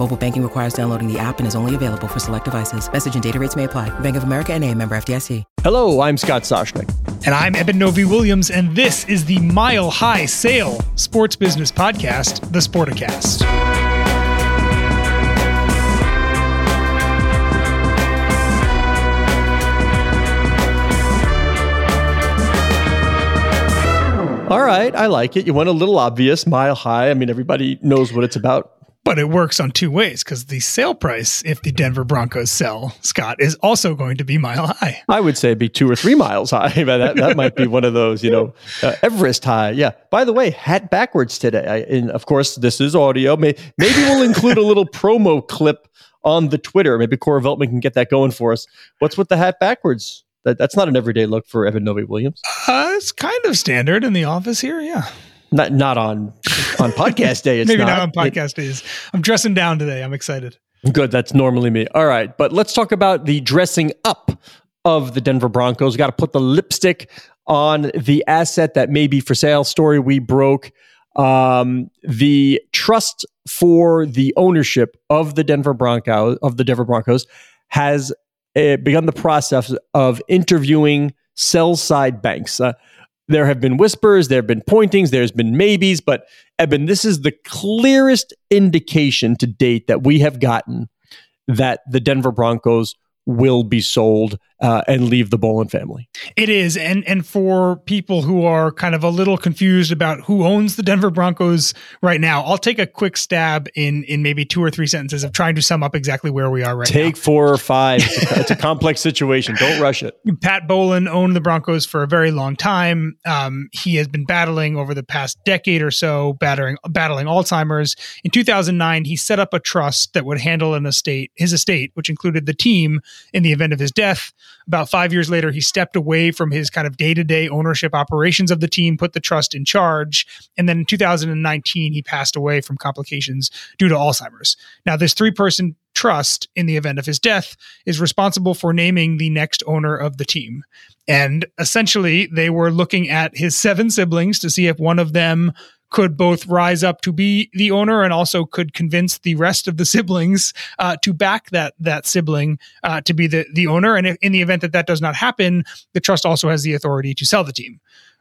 Mobile banking requires downloading the app and is only available for select devices. Message and data rates may apply. Bank of America and a member FDIC. Hello, I'm Scott Soshnick. And I'm Eben Novy-Williams, and this is the Mile High Sale Sports Business Podcast, the Sporticast. All right, I like it. You went a little obvious, mile high. I mean, everybody knows what it's about. But it works on two ways because the sale price, if the Denver Broncos sell, Scott, is also going to be mile high. I would say it'd be two or three miles high. That, that might be one of those, you know, uh, Everest high. Yeah. By the way, hat backwards today. I, and of course, this is audio. May, maybe we'll include a little promo clip on the Twitter. Maybe Cora Veltman can get that going for us. What's with the hat backwards? That, that's not an everyday look for Eben Novy-Williams. Uh, it's kind of standard in the office here. Yeah. Not not on on podcast day. It's Maybe not, not on podcast days. I'm dressing down today. I'm excited. Good. That's normally me. All right. But let's talk about the dressing up of the Denver Broncos. Got to put the lipstick on the asset that may be for sale story we broke. Um, the trust for the ownership of the Denver Broncos of the Denver Broncos has uh, begun the process of interviewing sell side banks. Uh, there have been whispers, there have been pointings, there's been maybes, but Eben, this is the clearest indication to date that we have gotten that the Denver Broncos will be sold uh, and leave the Bowlen family. It is, and and for people who are kind of a little confused about who owns the Denver Broncos right now, I'll take a quick stab in in maybe two or three sentences of trying to sum up exactly where we are right now. Take four or five. It's a, it's a complex situation. Don't rush it. Pat Bowlen owned the Broncos for a very long time. Um, he has been battling over the past decade or so, battering battling Alzheimer's. In 2009, he set up a trust that would handle an estate, his estate, which included the team in the event of his death. About five years later, he stepped away from his kind of day to day ownership operations of the team, put the trust in charge. And then in 2019, he passed away from complications due to Alzheimer's. Now, this three person trust, in the event of his death, is responsible for naming the next owner of the team. And essentially, they were looking at his seven siblings to see if one of them could both rise up to be the owner and also could convince the rest of the siblings uh, to back that that sibling uh, to be the the owner. And if, in the event that that does not happen, the trust also has the authority to sell the team.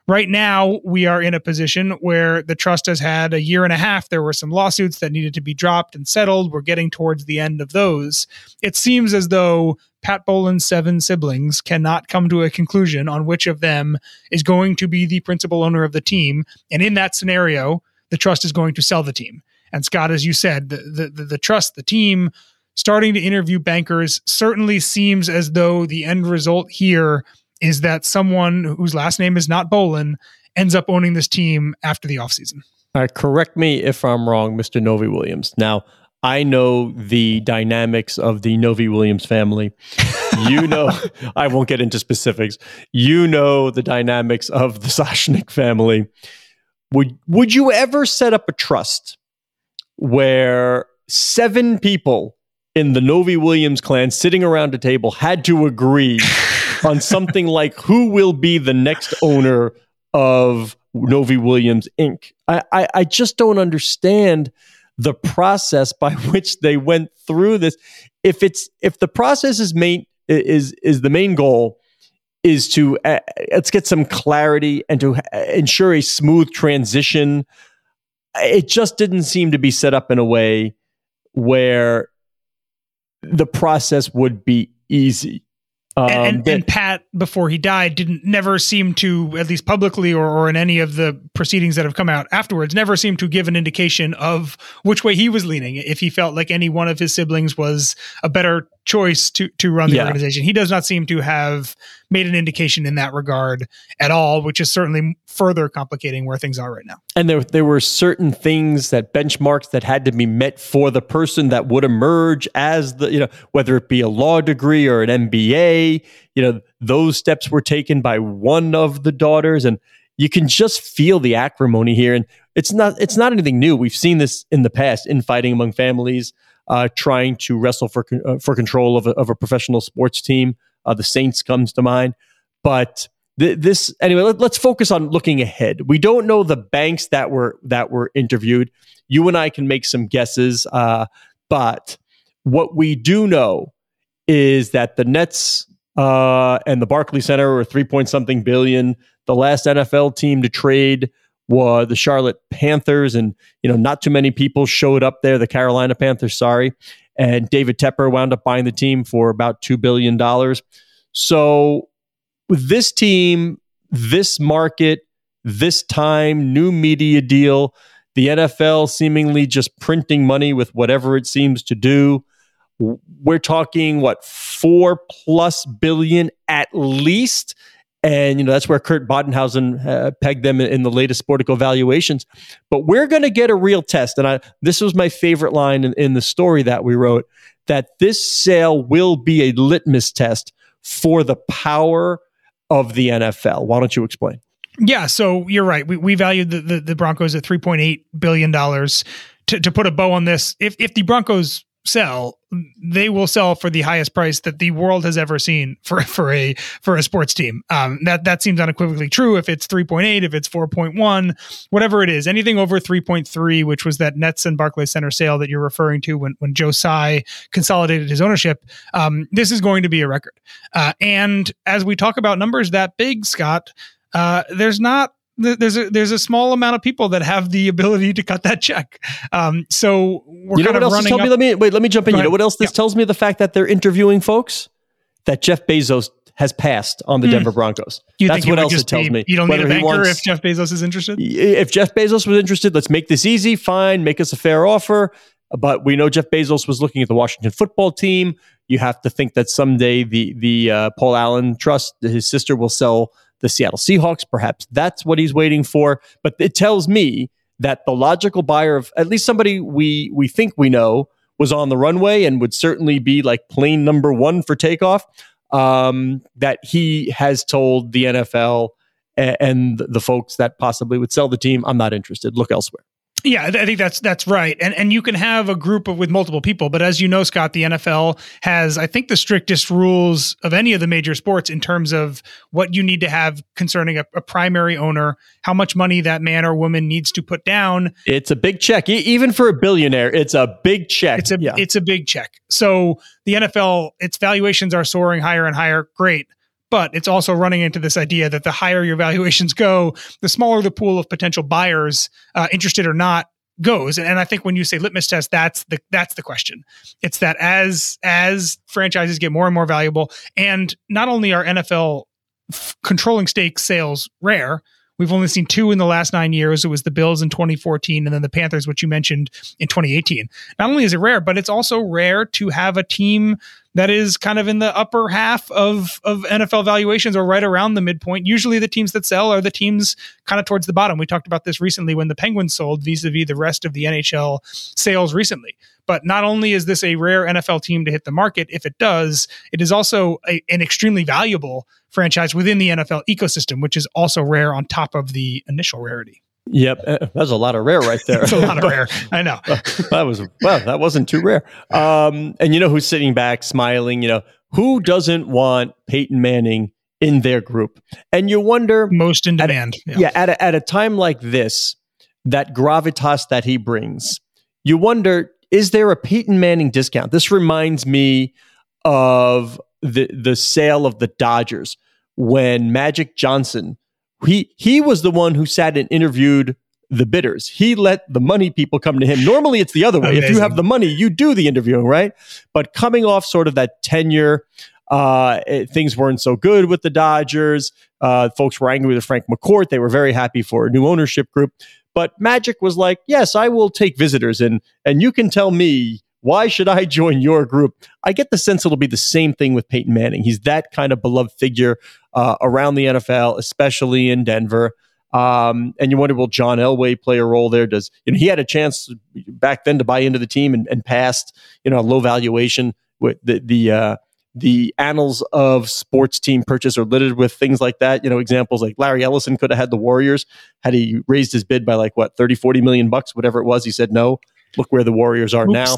Right now, we are in a position where the trust has had a year and a half. There were some lawsuits that needed to be dropped and settled. We're getting towards the end of those. It seems as though Pat Bowlen's seven siblings cannot come to a conclusion on which of them is going to be the principal owner of the team. And in that scenario, the trust is going to sell the team. And Scott, as you said, the, the, the trust, the team, starting to interview bankers certainly seems as though the end result here is that someone whose last name is not Bowlen ends up owning this team after the offseason. All right, correct me if I'm wrong, Mr. Novy-Williams. Now, I know the dynamics of the Novy-Williams family. You know, I won't get into specifics. You know the dynamics of the Soshnick family. Would would you ever set up a trust where seven people in the Novy-Williams clan sitting around a table had to agree on something like who will be the next owner of Novy-Williams Inc. I, I, I just don't understand the process by which they went through this. If it's if the process is main is is the main goal is to uh, let's get some clarity and to uh, ensure a smooth transition. It just didn't seem to be set up in a way where the process would be easy. Um, and, and, and, Pat, before he died, didn't never seem to, at least publicly or, or in any of the proceedings that have come out afterwards, never seemed to give an indication of which way he was leaning. If he felt like any one of his siblings was a better choice to to run the yeah. organization, he does not seem to have made an indication in that regard at all, which is certainly further complicating where things are right now. And there, there were certain things that benchmarks that had to be met for the person that would emerge as the, you know, whether it be a law degree or an MBA, you know, those steps were taken by one of the daughters. And you can just feel the acrimony here. And it's not, it's not anything new. We've seen this in the past infighting among families. Uh, trying to wrestle for uh, for control of a, of a professional sports team. Uh, the Saints comes to mind. But th- this anyway, let, us focus on looking ahead. We don't know the banks that were that were interviewed. You and I can make some guesses, uh, but what we do know is that the Nets uh, and the Barclays Center were three point something billion. The last NFL team to trade was the Charlotte Panthers, and you know not too many people showed up there. The Carolina Panthers, sorry, and David Tepper wound up buying the team for about $2 billion. So, with this team, this market, this time, new media deal, the NFL seemingly just printing money with whatever it seems to do. We're talking what four plus billion at least and, you know, that's where Kurt Badenhausen uh, pegged them in, the latest Sportico valuations. But we're going to get a real test. And I, this was my favorite line in, in the story that we wrote that this sale will be a litmus test for the power of the NFL. Why don't you explain? Yeah, so you're right. We, we valued the, the, the Broncos at $3.8 billion. To, to put a bow on this, if, if the Broncos sell, they will sell for the highest price that the world has ever seen for for a for a sports team. Um, that that seems unequivocally true. If it's three point eight, if it's four point one, whatever it is, anything over three point three, which was that Nets and Barclays Center sale that you're referring to when when Joe Tsai consolidated his ownership, um, this is going to be a record. Uh, and as we talk about numbers that big, Scott, uh, there's not there's a there's a small amount of people that have the ability to cut that check. Um, so we're you know kind what else up- me? Let me wait. Let me jump in. you know what else this yeah. tells me? The fact that they're interviewing folks that Jeff Bezos has passed on the mm. Denver Broncos. You That's what else it tells be, me. You don't Whether need a banker wants, if Jeff Bezos is interested. If Jeff Bezos was interested, let's make this easy. Fine, make us a fair offer. But we know Jeff Bezos was looking at the Washington football team. You have to think that someday the the uh, Paul Allen Trust, his sister, will sell the Seattle Seahawks. Perhaps that's what he's waiting for. But it tells me that the logical buyer of at least somebody we we think we know was on the runway and would certainly be like plane number one for takeoff. Um, that he has told the NFL and, and the folks that possibly would sell the team, I'm not interested. Look elsewhere. Yeah, I think that's that's right, and and you can have a group of with multiple people, but as you know, Scott, the NFL has I think the strictest rules of any of the major sports in terms of what you need to have concerning a, a primary owner, how much money that man or woman needs to put down. It's a big check, e- even for a billionaire. It's a big check. It's a yeah. it's a big check. So the NFL, its valuations are soaring higher and higher. Great but it's also running into this idea that the higher your valuations go, the smaller the pool of potential buyers, uh, interested or not, goes. And, I think when you say litmus test, that's the that's the question. It's that as as franchises get more and more valuable, and not only are NFL f- controlling stake sales rare, We've only seen two in the last nine years. It was the Bills in 2014 and then the Panthers, which you mentioned in 2018. Not only is it rare, but it's also rare to have a team that is kind of in the upper half of, of NFL valuations or right around the midpoint. Usually the teams that sell are the teams kind of towards the bottom. We talked about this recently when the Penguins sold vis a vis the rest of the NHL sales recently. But not only is this a rare NFL team to hit the market, if it does, it is also a, an extremely valuable franchise within the NFL ecosystem, which is also rare on top of the initial rarity. Yep, uh, that's a lot of rare right there. It's a lot of rare. I know. that was well, that wasn't too rare. Um, and you know who's sitting back smiling? You know who doesn't want Peyton Manning in their group? And you wonder most in demand. At, yeah, yeah at, a, at a time like this, that gravitas that he brings, you wonder is there a Peyton Manning discount? This reminds me of the the sale of the Dodgers when Magic Johnson he he was the one who sat and interviewed the bidders. He let the money people come to him. Normally it's the other way. Amazing. If you have the money, you do the interviewing, right? But coming off sort of that tenure Uh, it, things weren't so good with the Dodgers. Uh, folks were angry with Frank McCourt. They were very happy for a new ownership group. But Magic was like, yes, I will take visitors and and you can tell me why should I join your group? I get the sense it'll be the same thing with Peyton Manning. He's that kind of beloved figure uh, around the NFL, especially in Denver. Um, and you wonder, will John Elway play a role there? Does you know, he had a chance back then to buy into the team and, and passed, you know, a low valuation with the the uh, the annals of sports team purchase are littered with things like that. You know, examples like Larry Ellison could have had the Warriors had he raised his bid by like what 30, 40 million bucks, whatever it was. He said no. Look where the Warriors are Oops. now.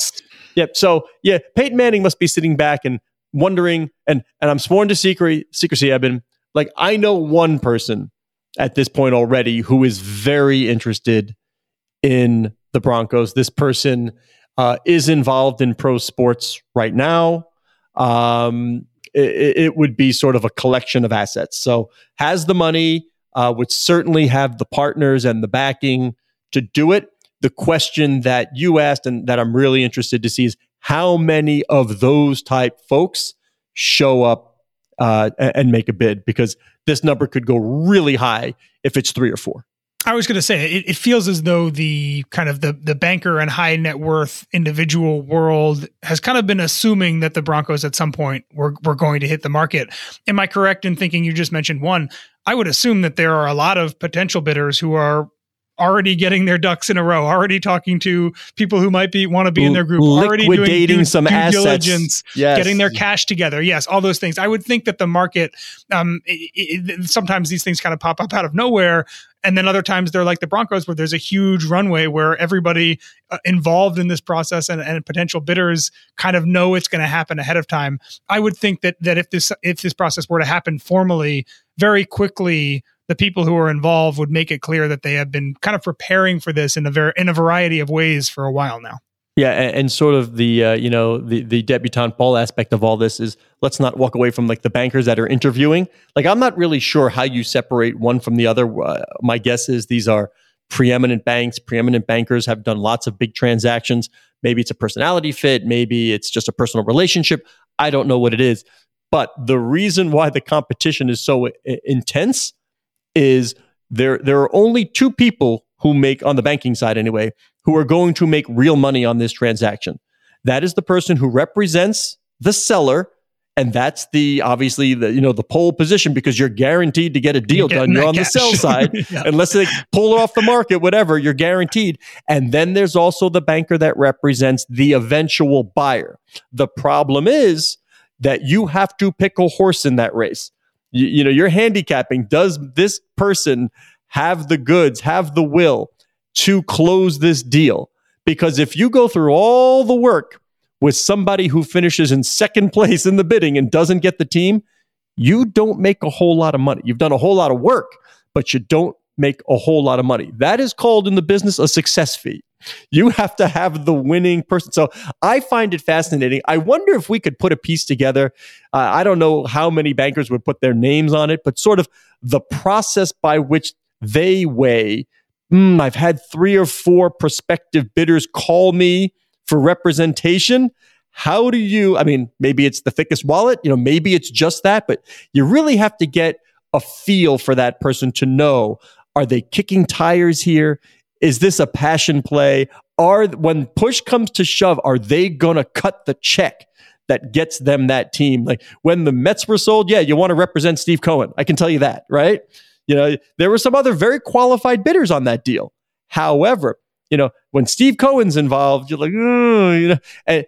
Yep. So yeah, Peyton Manning must be sitting back and wondering, and and I'm sworn to secrecy. Secrecy. I've been like, I know one person at this point already who is very interested in the Broncos. This person uh, is involved in pro sports right now. Um, it, it, would be sort of a collection of assets. So has the money, uh, would certainly have the partners and the backing to do it the question that you asked and that I'm really interested to see is how many of those type folks show up uh, and make a bid because this number could go really high if it's three or four. I was going to say it, it, feels as though the kind of the the banker and high net worth individual world has kind of been assuming that the Broncos at some point were were going to hit the market. Am I correct in thinking you just mentioned one? I would assume that there are a lot of potential bidders who are already getting their ducks in a row, already talking to people who might be want to be in their group, already doing due, some due assets. diligence, yes. getting their cash together. Yes, all those things. I would think that the market, um, it, it, sometimes these things kind of pop up out of nowhere. And then other times they're like the Broncos, where there's a huge runway where everybody uh, involved in this process and, and potential bidders kind of know it's going to happen ahead of time. I would think that that if this if this process were to happen formally, very quickly the people who are involved would make it clear that they have been kind of preparing for this in a very in a variety of ways for a while now. Yeah, and, and sort of the uh, you know the the debutante ball aspect of all this is let's not walk away from like the bankers that are interviewing. Like I'm not really sure how you separate one from the other. Uh, my guess is these are preeminent banks, preeminent bankers have done lots of big transactions. Maybe it's a personality fit, maybe it's just a personal relationship. I don't know what it is, but the reason why the competition is so I- intense is there there are only two people who make on the banking side anyway who are going to make real money on this transaction. That is the person who represents the seller and that's the obviously the you know the pole position because you're guaranteed to get a deal you're done. You're on cash. the sell side, yeah. unless they pull off the market, whatever. You're guaranteed. And then there's also the banker that represents the eventual buyer. The problem is that you have to pick a horse in that race you, you know, you're handicapping. Does this person have the goods, have the will to close this deal? Because if you go through all the work with somebody who finishes in second place in the bidding and doesn't get the team, you don't make a whole lot of money. You've done a whole lot of work, but you don't make a whole lot of money. That is called in the business a success fee. You have to have the winning person. So I find it fascinating. I wonder if we could put a piece together. Uh, I don't know how many bankers would put their names on it, but sort of the process by which they weigh. Mm, I've had three or four prospective bidders call me for representation. How do you, I mean, maybe it's the thickest wallet, you know, maybe it's just that, but you really have to get a feel for that person to know are they kicking tires here? Is this a passion play? Are when push comes to shove, are they going to cut the check that gets them that team? Like when the Mets were sold, yeah, you want to represent Steve Cohen. I can tell you that, right? You know, there were some other very qualified bidders on that deal. However, you know, when Steve Cohen's involved, you're like, you know, and,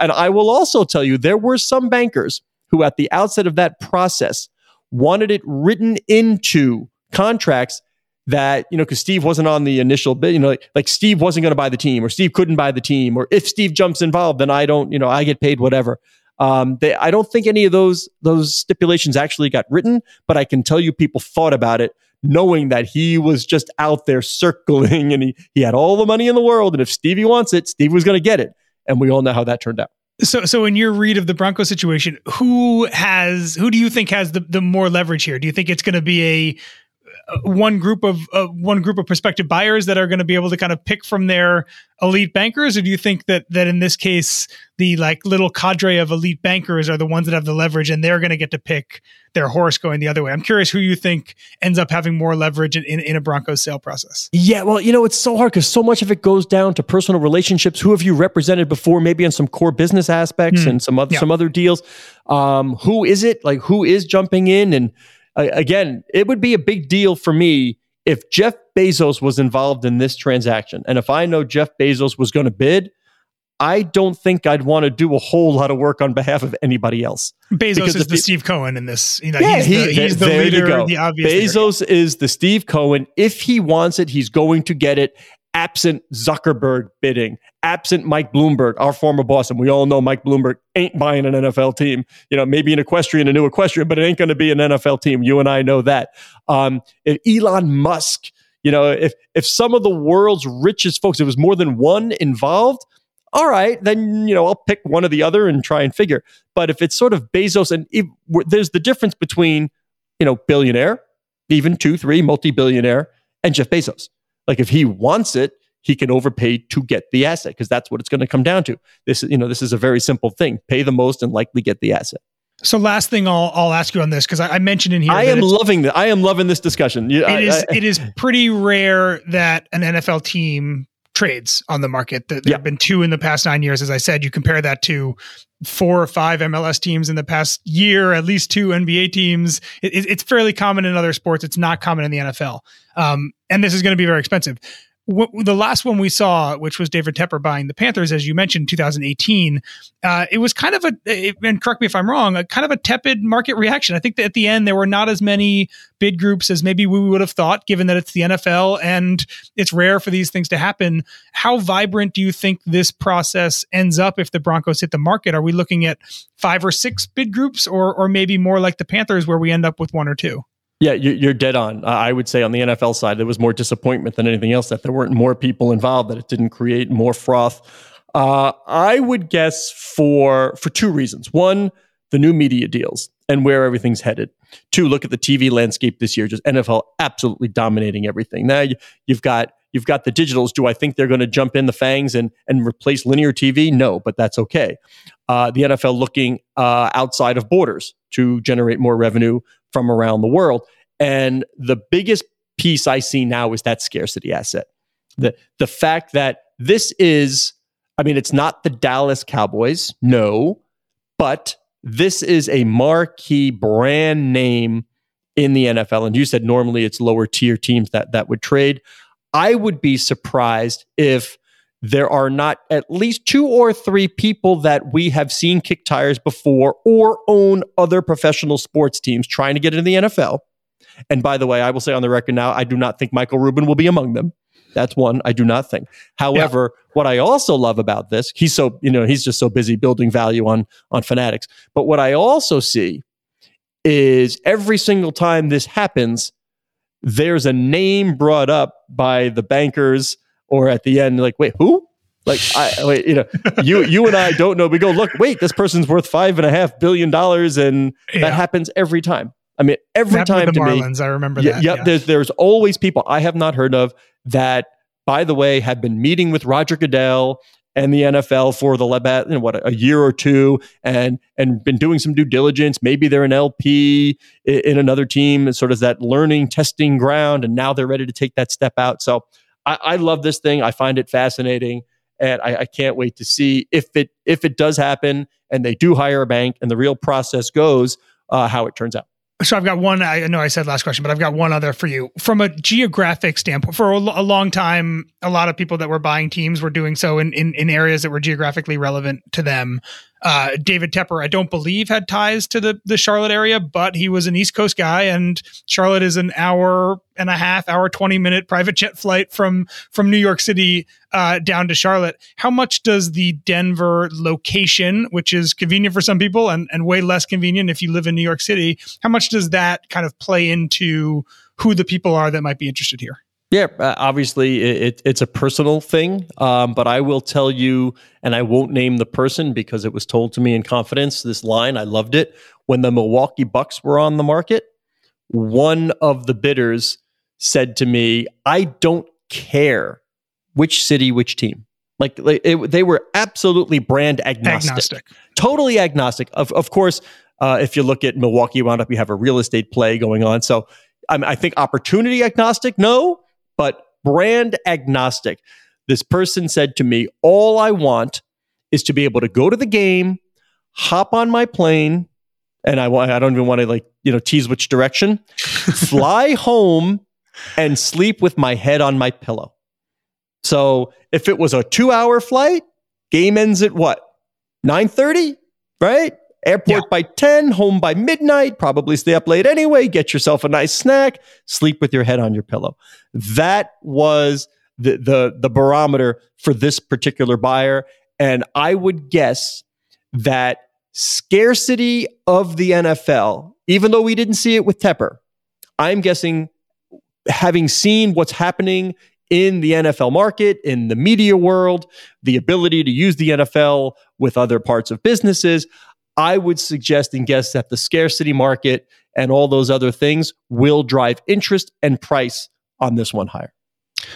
and I will also tell you there were some bankers who at the outset of that process wanted it written into contracts that, you know, because Steve wasn't on the initial bid, you know, like, like Steve wasn't going to buy the team or Steve couldn't buy the team or if Steve jumps involved, then I don't, you know, I get paid whatever. Um, they, I don't think any of those those stipulations actually got written, but I can tell you people thought about it, knowing that he was just out there circling and he, he had all the money in the world. And if Stevie wants it, Steve was going to get it. And we all know how that turned out. So, so in your read of the Bronco situation, who has who do you think has the, the more leverage here? Do you think it's going to be a one group of uh, one group of prospective buyers that are going to be able to kind of pick from their elite bankers, or do you think that that in this case the like little cadre of elite bankers are the ones that have the leverage and they're going to get to pick their horse going the other way? I'm curious who you think ends up having more leverage in, in, in a Broncos sale process. Yeah, well, you know, it's so hard because so much of it goes down to personal relationships. Who have you represented before? Maybe on some core business aspects mm. and some other yeah. some other deals. Um, who is it? Like who is jumping in and again, it would be a big deal for me if Jeff Bezos was involved in this transaction. And if I know Jeff Bezos was going to bid, I don't think I'd want to do a whole lot of work on behalf of anybody else. Bezos is the he, Steve Cohen in this. You know, yeah, he's the, he, he's the leader. The obvious. Bezos leader. is the Steve Cohen. If he wants it, he's going to get it absent Zuckerberg bidding, absent Mike Bloomberg, our former boss. And we all know Mike Bloomberg ain't buying an NFL team. You know, maybe an equestrian, a new equestrian, but it ain't going to be an NFL team. You and I know that. Um, if Elon Musk, you know, if if some of the world's richest folks, it was more than one involved, all right, then you know I'll pick one or the other and try and figure. But if it's sort of Bezos, and if, there's the difference between you know billionaire, even two, three, multi-billionaire, and Jeff Bezos. Like if he wants it, he can overpay to get the asset because that's what it's going to come down to. This you know this is a very simple thing: pay the most and likely get the asset. So last thing I'll I'll ask you on this because I, I, mentioned in here I am loving that I am loving this discussion. It I, is, I, it is pretty rare that an NFL team trades on the market. There yeah. have been two in the past nine years. As I said, you compare that to four or five MLS teams in the past year, at least two NBA teams. It, it's fairly common in other sports. It's not common in the NFL. Um, and this is going to be very expensive the last one we saw, which was David Tepper buying the Panthers, as you mentioned, 2018, uh, it was kind of a, it, and correct me if I'm wrong, a kind of a tepid market reaction. I think that at the end there were not as many bid groups as maybe we would have thought, given that it's the NFL and it's rare for these things to happen. How vibrant do you think this process ends up if the Broncos hit the market? Are we looking at five or six bid groups, or or maybe more like the Panthers, where we end up with one or two? Yeah, you're dead on. I would say on the NFL side, there was more disappointment than anything else that there weren't more people involved, that it didn't create more froth. Uh, I would guess for for two reasons. One, the new media deals and where everything's headed. Two, look at the TV landscape this year. Just NFL absolutely dominating everything. Now you, you've got you've got the digitals. Do I think they're going to jump in the fangs and and replace linear TV? No, but that's okay. Uh, the NFL looking uh, outside of borders to generate more revenue from around the world. And the biggest piece I see now is that scarcity asset. The the fact that this is, I mean, it's not the Dallas Cowboys, no, but this is a marquee brand name in the NFL. And you said normally it's lower tier teams that that would trade. I would be surprised if there are not at least two or three people that we have seen kick tires before or own other professional sports teams trying to get into the NFL. And by the way, I will say on the record now, I do not think Michael Rubin will be among them. That's one I do not think. However, yeah. what I also love about this, he's so, you know, he's just so busy building value on on fanatics. But what I also see is every single time this happens, there's a name brought up by the bankers or at the end, like, wait, who? Like, I wait, you know, you you and I don't know. We go, look, wait, this person's worth five and a half billion dollars, and yeah. that happens every time. I mean, every time the to Marlins, me, I remember yeah, that. Yep, yeah. there's there's always people I have not heard of that, by the way, have been meeting with Roger Goodell and the NFL for the you know, what a year or two, and and been doing some due diligence. Maybe they're an LP in another team, and sort of that learning testing ground, and now they're ready to take that step out. So I, I love this thing. I find it fascinating, and I, I can't wait to see if it if it does happen and they do hire a bank and the real process goes, uh, how it turns out. So I've got one. I know I said last question, but I've got one other for you. From a geographic standpoint, for a, long time, a lot of people that were buying teams were doing so in, in, in areas that were geographically relevant to them. Uh, David Tepper, I don't believe had ties to the the Charlotte area, but he was an East Coast guy, and Charlotte is an hour and a half, hour twenty minute private jet flight from from New York City uh, down to Charlotte. How much does the Denver location, which is convenient for some people and and way less convenient if you live in New York City, how much does that kind of play into who the people are that might be interested here? Yeah, uh, obviously it, it's a personal thing, um, but I will tell you, and I won't name the person because it was told to me in confidence. This line, I loved it when the Milwaukee Bucks were on the market. One of the bidders said to me, I don't care which city, which team. Like, like it, they were absolutely brand agnostic, agnostic. totally agnostic. Of, of course, uh, if you look at Milwaukee, wound up you have a real estate play going on. So um, I think opportunity agnostic, no, but brand agnostic. This person said to me, All I want is to be able to go to the game, hop on my plane, and I want I don't even want to like, you know, tease which direction, fly home and sleep with my head on my pillow. So if it was a two hour flight, game ends at what? 9:30, right? Airport yeah. by 10, home by midnight, probably stay up late anyway, get yourself a nice snack, sleep with your head on your pillow. That was the the the barometer for this particular buyer and I would guess that scarcity of the NFL, even though we didn't see it with Tepper, I'm guessing having seen what's happening in the NFL market, in the media world, the ability to use the NFL with other parts of businesses, I would suggest and guess that the scarcity market and all those other things will drive interest and price on this one higher.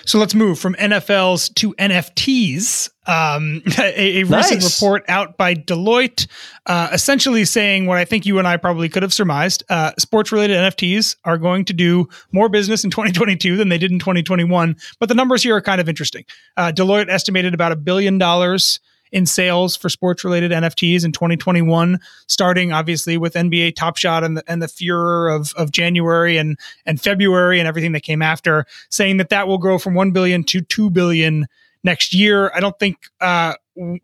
So let's move from NFLs to NFTs. Um, a, a nice. recent report out by Deloitte, uh, essentially saying what I think you and I probably could have surmised: uh, sports-related NFTs are going to do more business in 2022 than they did in 2021. But the numbers here are kind of interesting. Uh, Deloitte estimated about a billion dollars in sales for sports related NFTs in 2021, starting obviously with NBA Top Shot and the, and the furor of, of January and, and February and everything that came after, saying that that will grow from 1 billion to 2 billion next year. I don't think uh,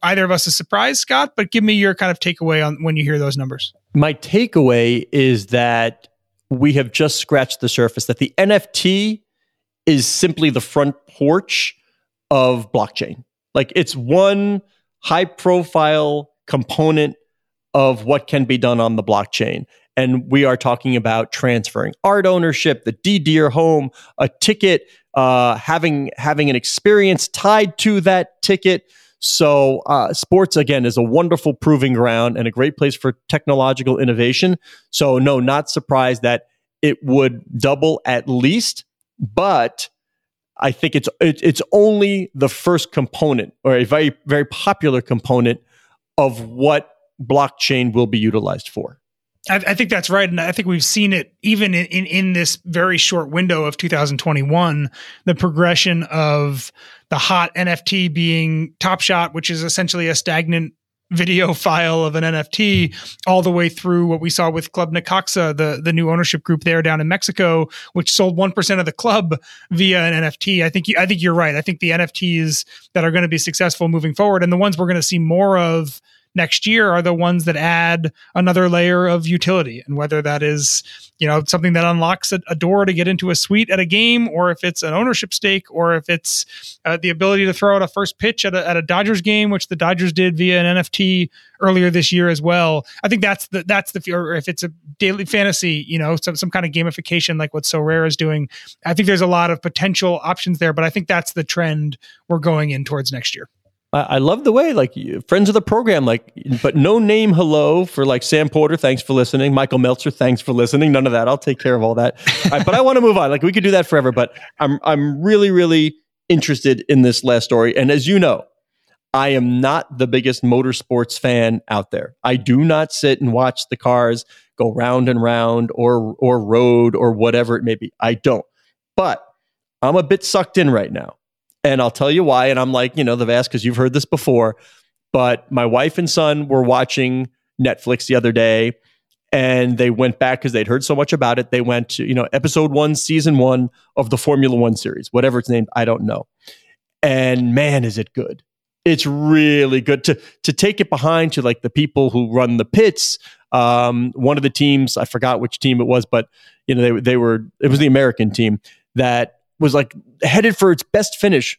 either of us is surprised, Scott, but give me your kind of takeaway on when you hear those numbers. My takeaway is that we have just scratched the surface, that the NFT is simply the front porch of blockchain. Like it's one high profile component of what can be done on the blockchain. And we are talking about transferring art ownership, the deed your home, a ticket, uh, having having an experience tied to that ticket. So, uh, sports again is a wonderful proving ground and a great place for technological innovation. So, no, not surprised that it would double at least, but I think it's it, it's only the first component or a very very popular component of what blockchain will be utilized for. I, I, think that's right, and I think we've seen it even in, in, in this very short window of 2021. The progression of the hot NFT being Top Shot, which is essentially a stagnant video file of an NFT all the way through what we saw with Club Necaxa, the, the new ownership group there down in Mexico, which sold 1% of the club via an NFT. I think you, I think you're right. I think the NFTs that are going to be successful moving forward and the ones we're going to see more of next year are the ones that add another layer of utility. And whether that is you know something that unlocks a, a door to get into a suite at a game or if it's an ownership stake or if it's uh, the ability to throw out a first pitch at a, at a dodgers game which the dodgers did via an nft earlier this year as well. I think that's the that's the or if it's a daily fantasy you know some, some kind of gamification like what Sorare is doing i think there's a lot of potential options there but i think that's the trend we're going in towards next year I love the way, like, friends of the program, like, but no name hello for like Sam Porter. Thanks for listening. Michael Meltzer, thanks for listening. None of that. I'll take care of all that. all right, but I want to move on. Like, we could do that forever. But I'm I'm really really interested in this last story. And as you know, I am not the biggest motorsports fan out there. I do not sit and watch the cars go round and round or or road or whatever it may be. I don't. But I'm a bit sucked in right now. And I'll tell you why. And I'm like, you know, the vast, because you've heard this before. But my wife and son were watching Netflix the other day and they went back because they'd heard so much about it. They went to, you know, episode one, season one of the Formula One series, whatever it's named, I don't know. And man, is it good. It's really good to to take it behind to like the people who run the pits. Um, one of the teams, I forgot which team it was, but you know, they they were it was the American team that was like headed for its best finish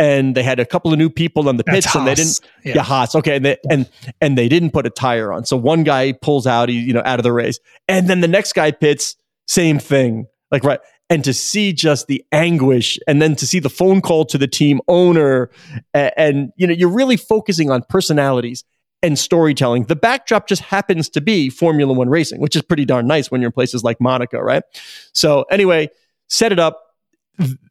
and they had a couple of new people on the pits and they didn't yeah, yeah Haas. Okay and they, and and they didn't put a tire on. So one guy pulls out he you know out of the race. And then the next guy pits same thing. Like right and to see just the anguish and then to see the phone call to the team owner and, and you know you're really focusing on personalities and storytelling. The backdrop just happens to be formula 1 racing which is pretty darn nice when you're in places like monaco right? So anyway set it up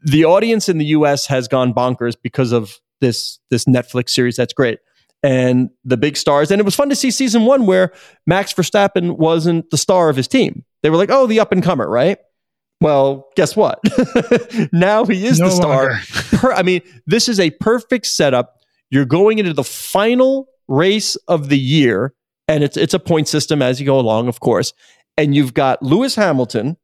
the audience in the US has gone bonkers because of this this Netflix series that's great. And the big stars and it was fun to see season 1 where Max Verstappen wasn't the star of his team. They were like, "Oh, the up and comer, right?" Well, guess what? now he is no the star. per, I mean, this is a perfect setup. You're going into the final race of the year and it's it's a point system as you go along, of course. And you've got Lewis Hamilton,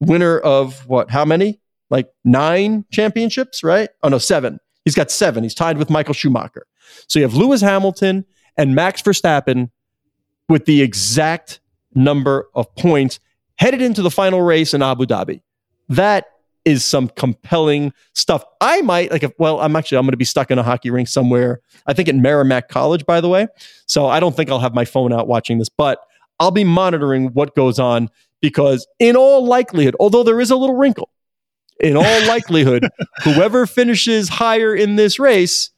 winner of what? How many? Like nine championships, right? Oh no, seven. He's got seven. He's tied with Michael Schumacher. So you have Lewis Hamilton and Max Verstappen with the exact number of points headed into the final race in Abu Dhabi. That is some compelling stuff. I might like if well, I'm actually I'm going to be stuck in a hockey rink somewhere. I think at Merrimack College, by the way. So I don't think I'll have my phone out watching this, but I'll be monitoring what goes on because in all likelihood, although there is a little wrinkle, in all likelihood, whoever finishes higher in this race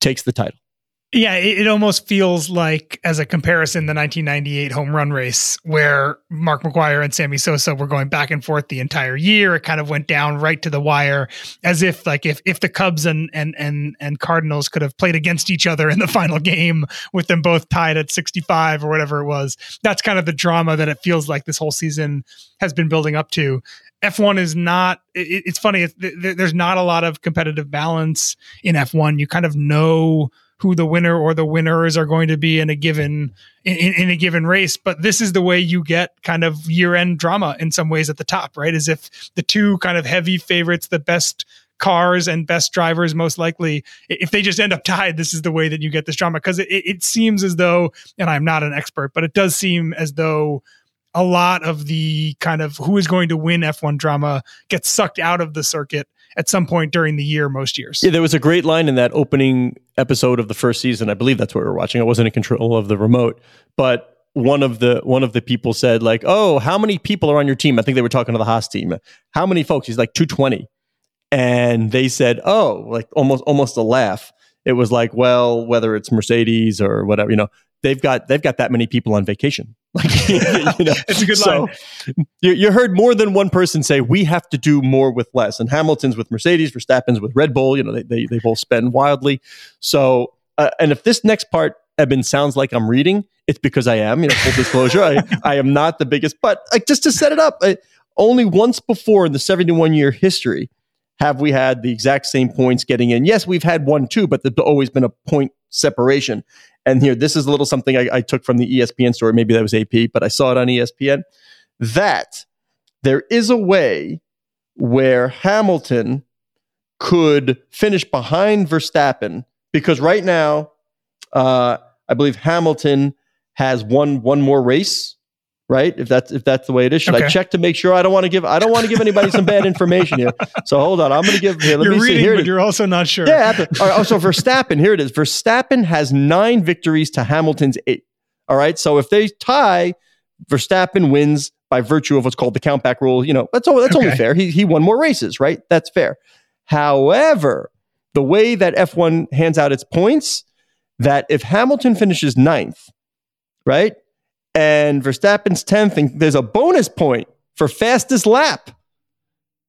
takes the title. Yeah, it, it, almost feels like, as a comparison, the 1998 home run race where Mark McGwire and Sammy Sosa were going back and forth the entire year. It kind of went down right to the wire, as if like if if the Cubs and and and and Cardinals could have played against each other in the final game with them both tied at 65 or whatever it was. That's kind of the drama that it feels like this whole season has been building up to. F1 is not. It, it's funny. There's not a lot of competitive balance in F1. You kind of know who the winner or the winners are going to be in a given in, in, a given race but this is the way you get kind of year-end drama in some ways at the top right? As if the two kind of heavy favorites the best cars and best drivers most likely if they just end up tied this is the way that you get this drama because it, it seems as though and i'm not an expert but it does seem as though a lot of the kind of who is going to win F1 drama gets sucked out of the circuit at some point during the year most years. Yeah, there was a great line in that opening episode of the first season. I believe that's what we were watching. I wasn't in control of the remote, but one of the one of the people said like, "Oh, how many people are on your team?" I think they were talking to the Haas team. How many folks? He's like 220. And they said, "Oh, like almost almost a laugh." It was like, well, whether it's Mercedes or whatever, you know, they've got they've got that many people on vacation. Like, you know, it's a good so line. You, you, heard more than one person say we have to do more with less. And Hamilton's with Mercedes, Verstappen's with Red Bull. You know, they they, they both spend wildly. So, uh, and if this next part Eben sounds like I'm reading, it's because I am. You know, full disclosure, I, I am not the biggest, but like just to set it up, I, only once before in the 71 year history have we had the exact same points getting in. Yes, we've had one too, but there's always been a point separation. And here, this is a little something I, I took from the ESPN story. Maybe that was AP, but I saw it on ESPN. That there is a way where Hamilton could finish behind Verstappen because right now, uh, I believe Hamilton has won one more race right? If that's if that's the way it is, should okay. I check to make sure? I don't want to give I don't want to give anybody some bad information here. So hold on, I'm going to give here. Let you're me reading, see. Here but you're also not sure. Yeah. All right, oh, so Verstappen, here it is. Verstappen has nine victories to Hamilton's eight. All right. So if they tie, Verstappen wins by virtue of what's called the countback rule. You know, that's all, that's okay. only fair. He he won more races, right? That's fair. However, the way that F1 hands out its points, that if Hamilton finishes ninth, right, and Verstappen's 10th, and there's a bonus point for fastest lap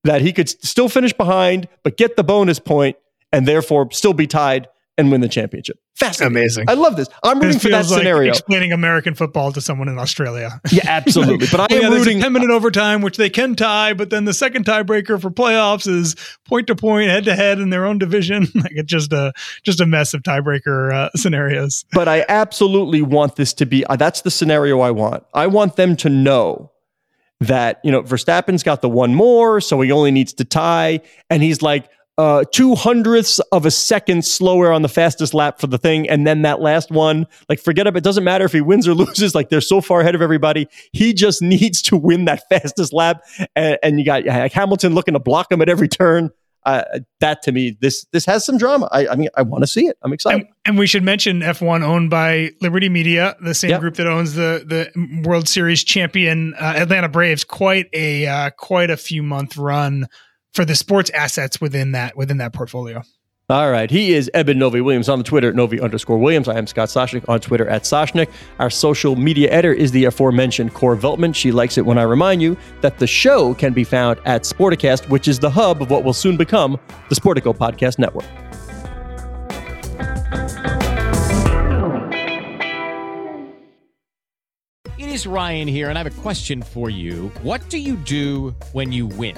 that he could still finish behind, but get the bonus point and therefore still be tied and win the championship. Fascinating. Amazing. I love this. I'm rooting this for that scenario. Like explaining American football to someone in Australia. Yeah, absolutely. But I am yeah, rooting. A 10 minute overtime, which they can tie, but then the second tiebreaker for playoffs is point to point, head to head in their own division. like it's just a just a mess of tiebreaker uh, scenarios. But I absolutely want this to be. Uh, that's the scenario I want. I want them to know that you know Verstappen's got the one more, so he only needs to tie, and he's like uh, two hundredths of a second slower on the fastest lap for the thing. And then that last one, like, forget it. It doesn't matter if he wins or loses. Like, they're so far ahead of everybody. He just needs to win that fastest lap. And, and you got like, Hamilton looking to block him at every turn. Uh, that to me, this this has some drama. I, I mean, I want to see it. I'm excited. And, and, we should mention F1 owned by Liberty Media, the same yep. group that owns the the World Series champion uh, Atlanta Braves. Quite a uh, quite a few month run for the sports assets within that within that portfolio. All right. He is Eben Novy-Williams on the Twitter at Novi underscore Williams. I am Scott Soshnick on Twitter at Soshnick. Our social media editor is the aforementioned Cora Veltman. She likes it when I remind you that the show can be found at Sporticast, which is the hub of what will soon become the Sportico Podcast Network. It is Ryan here, and I have a question for you. What do you do when you win?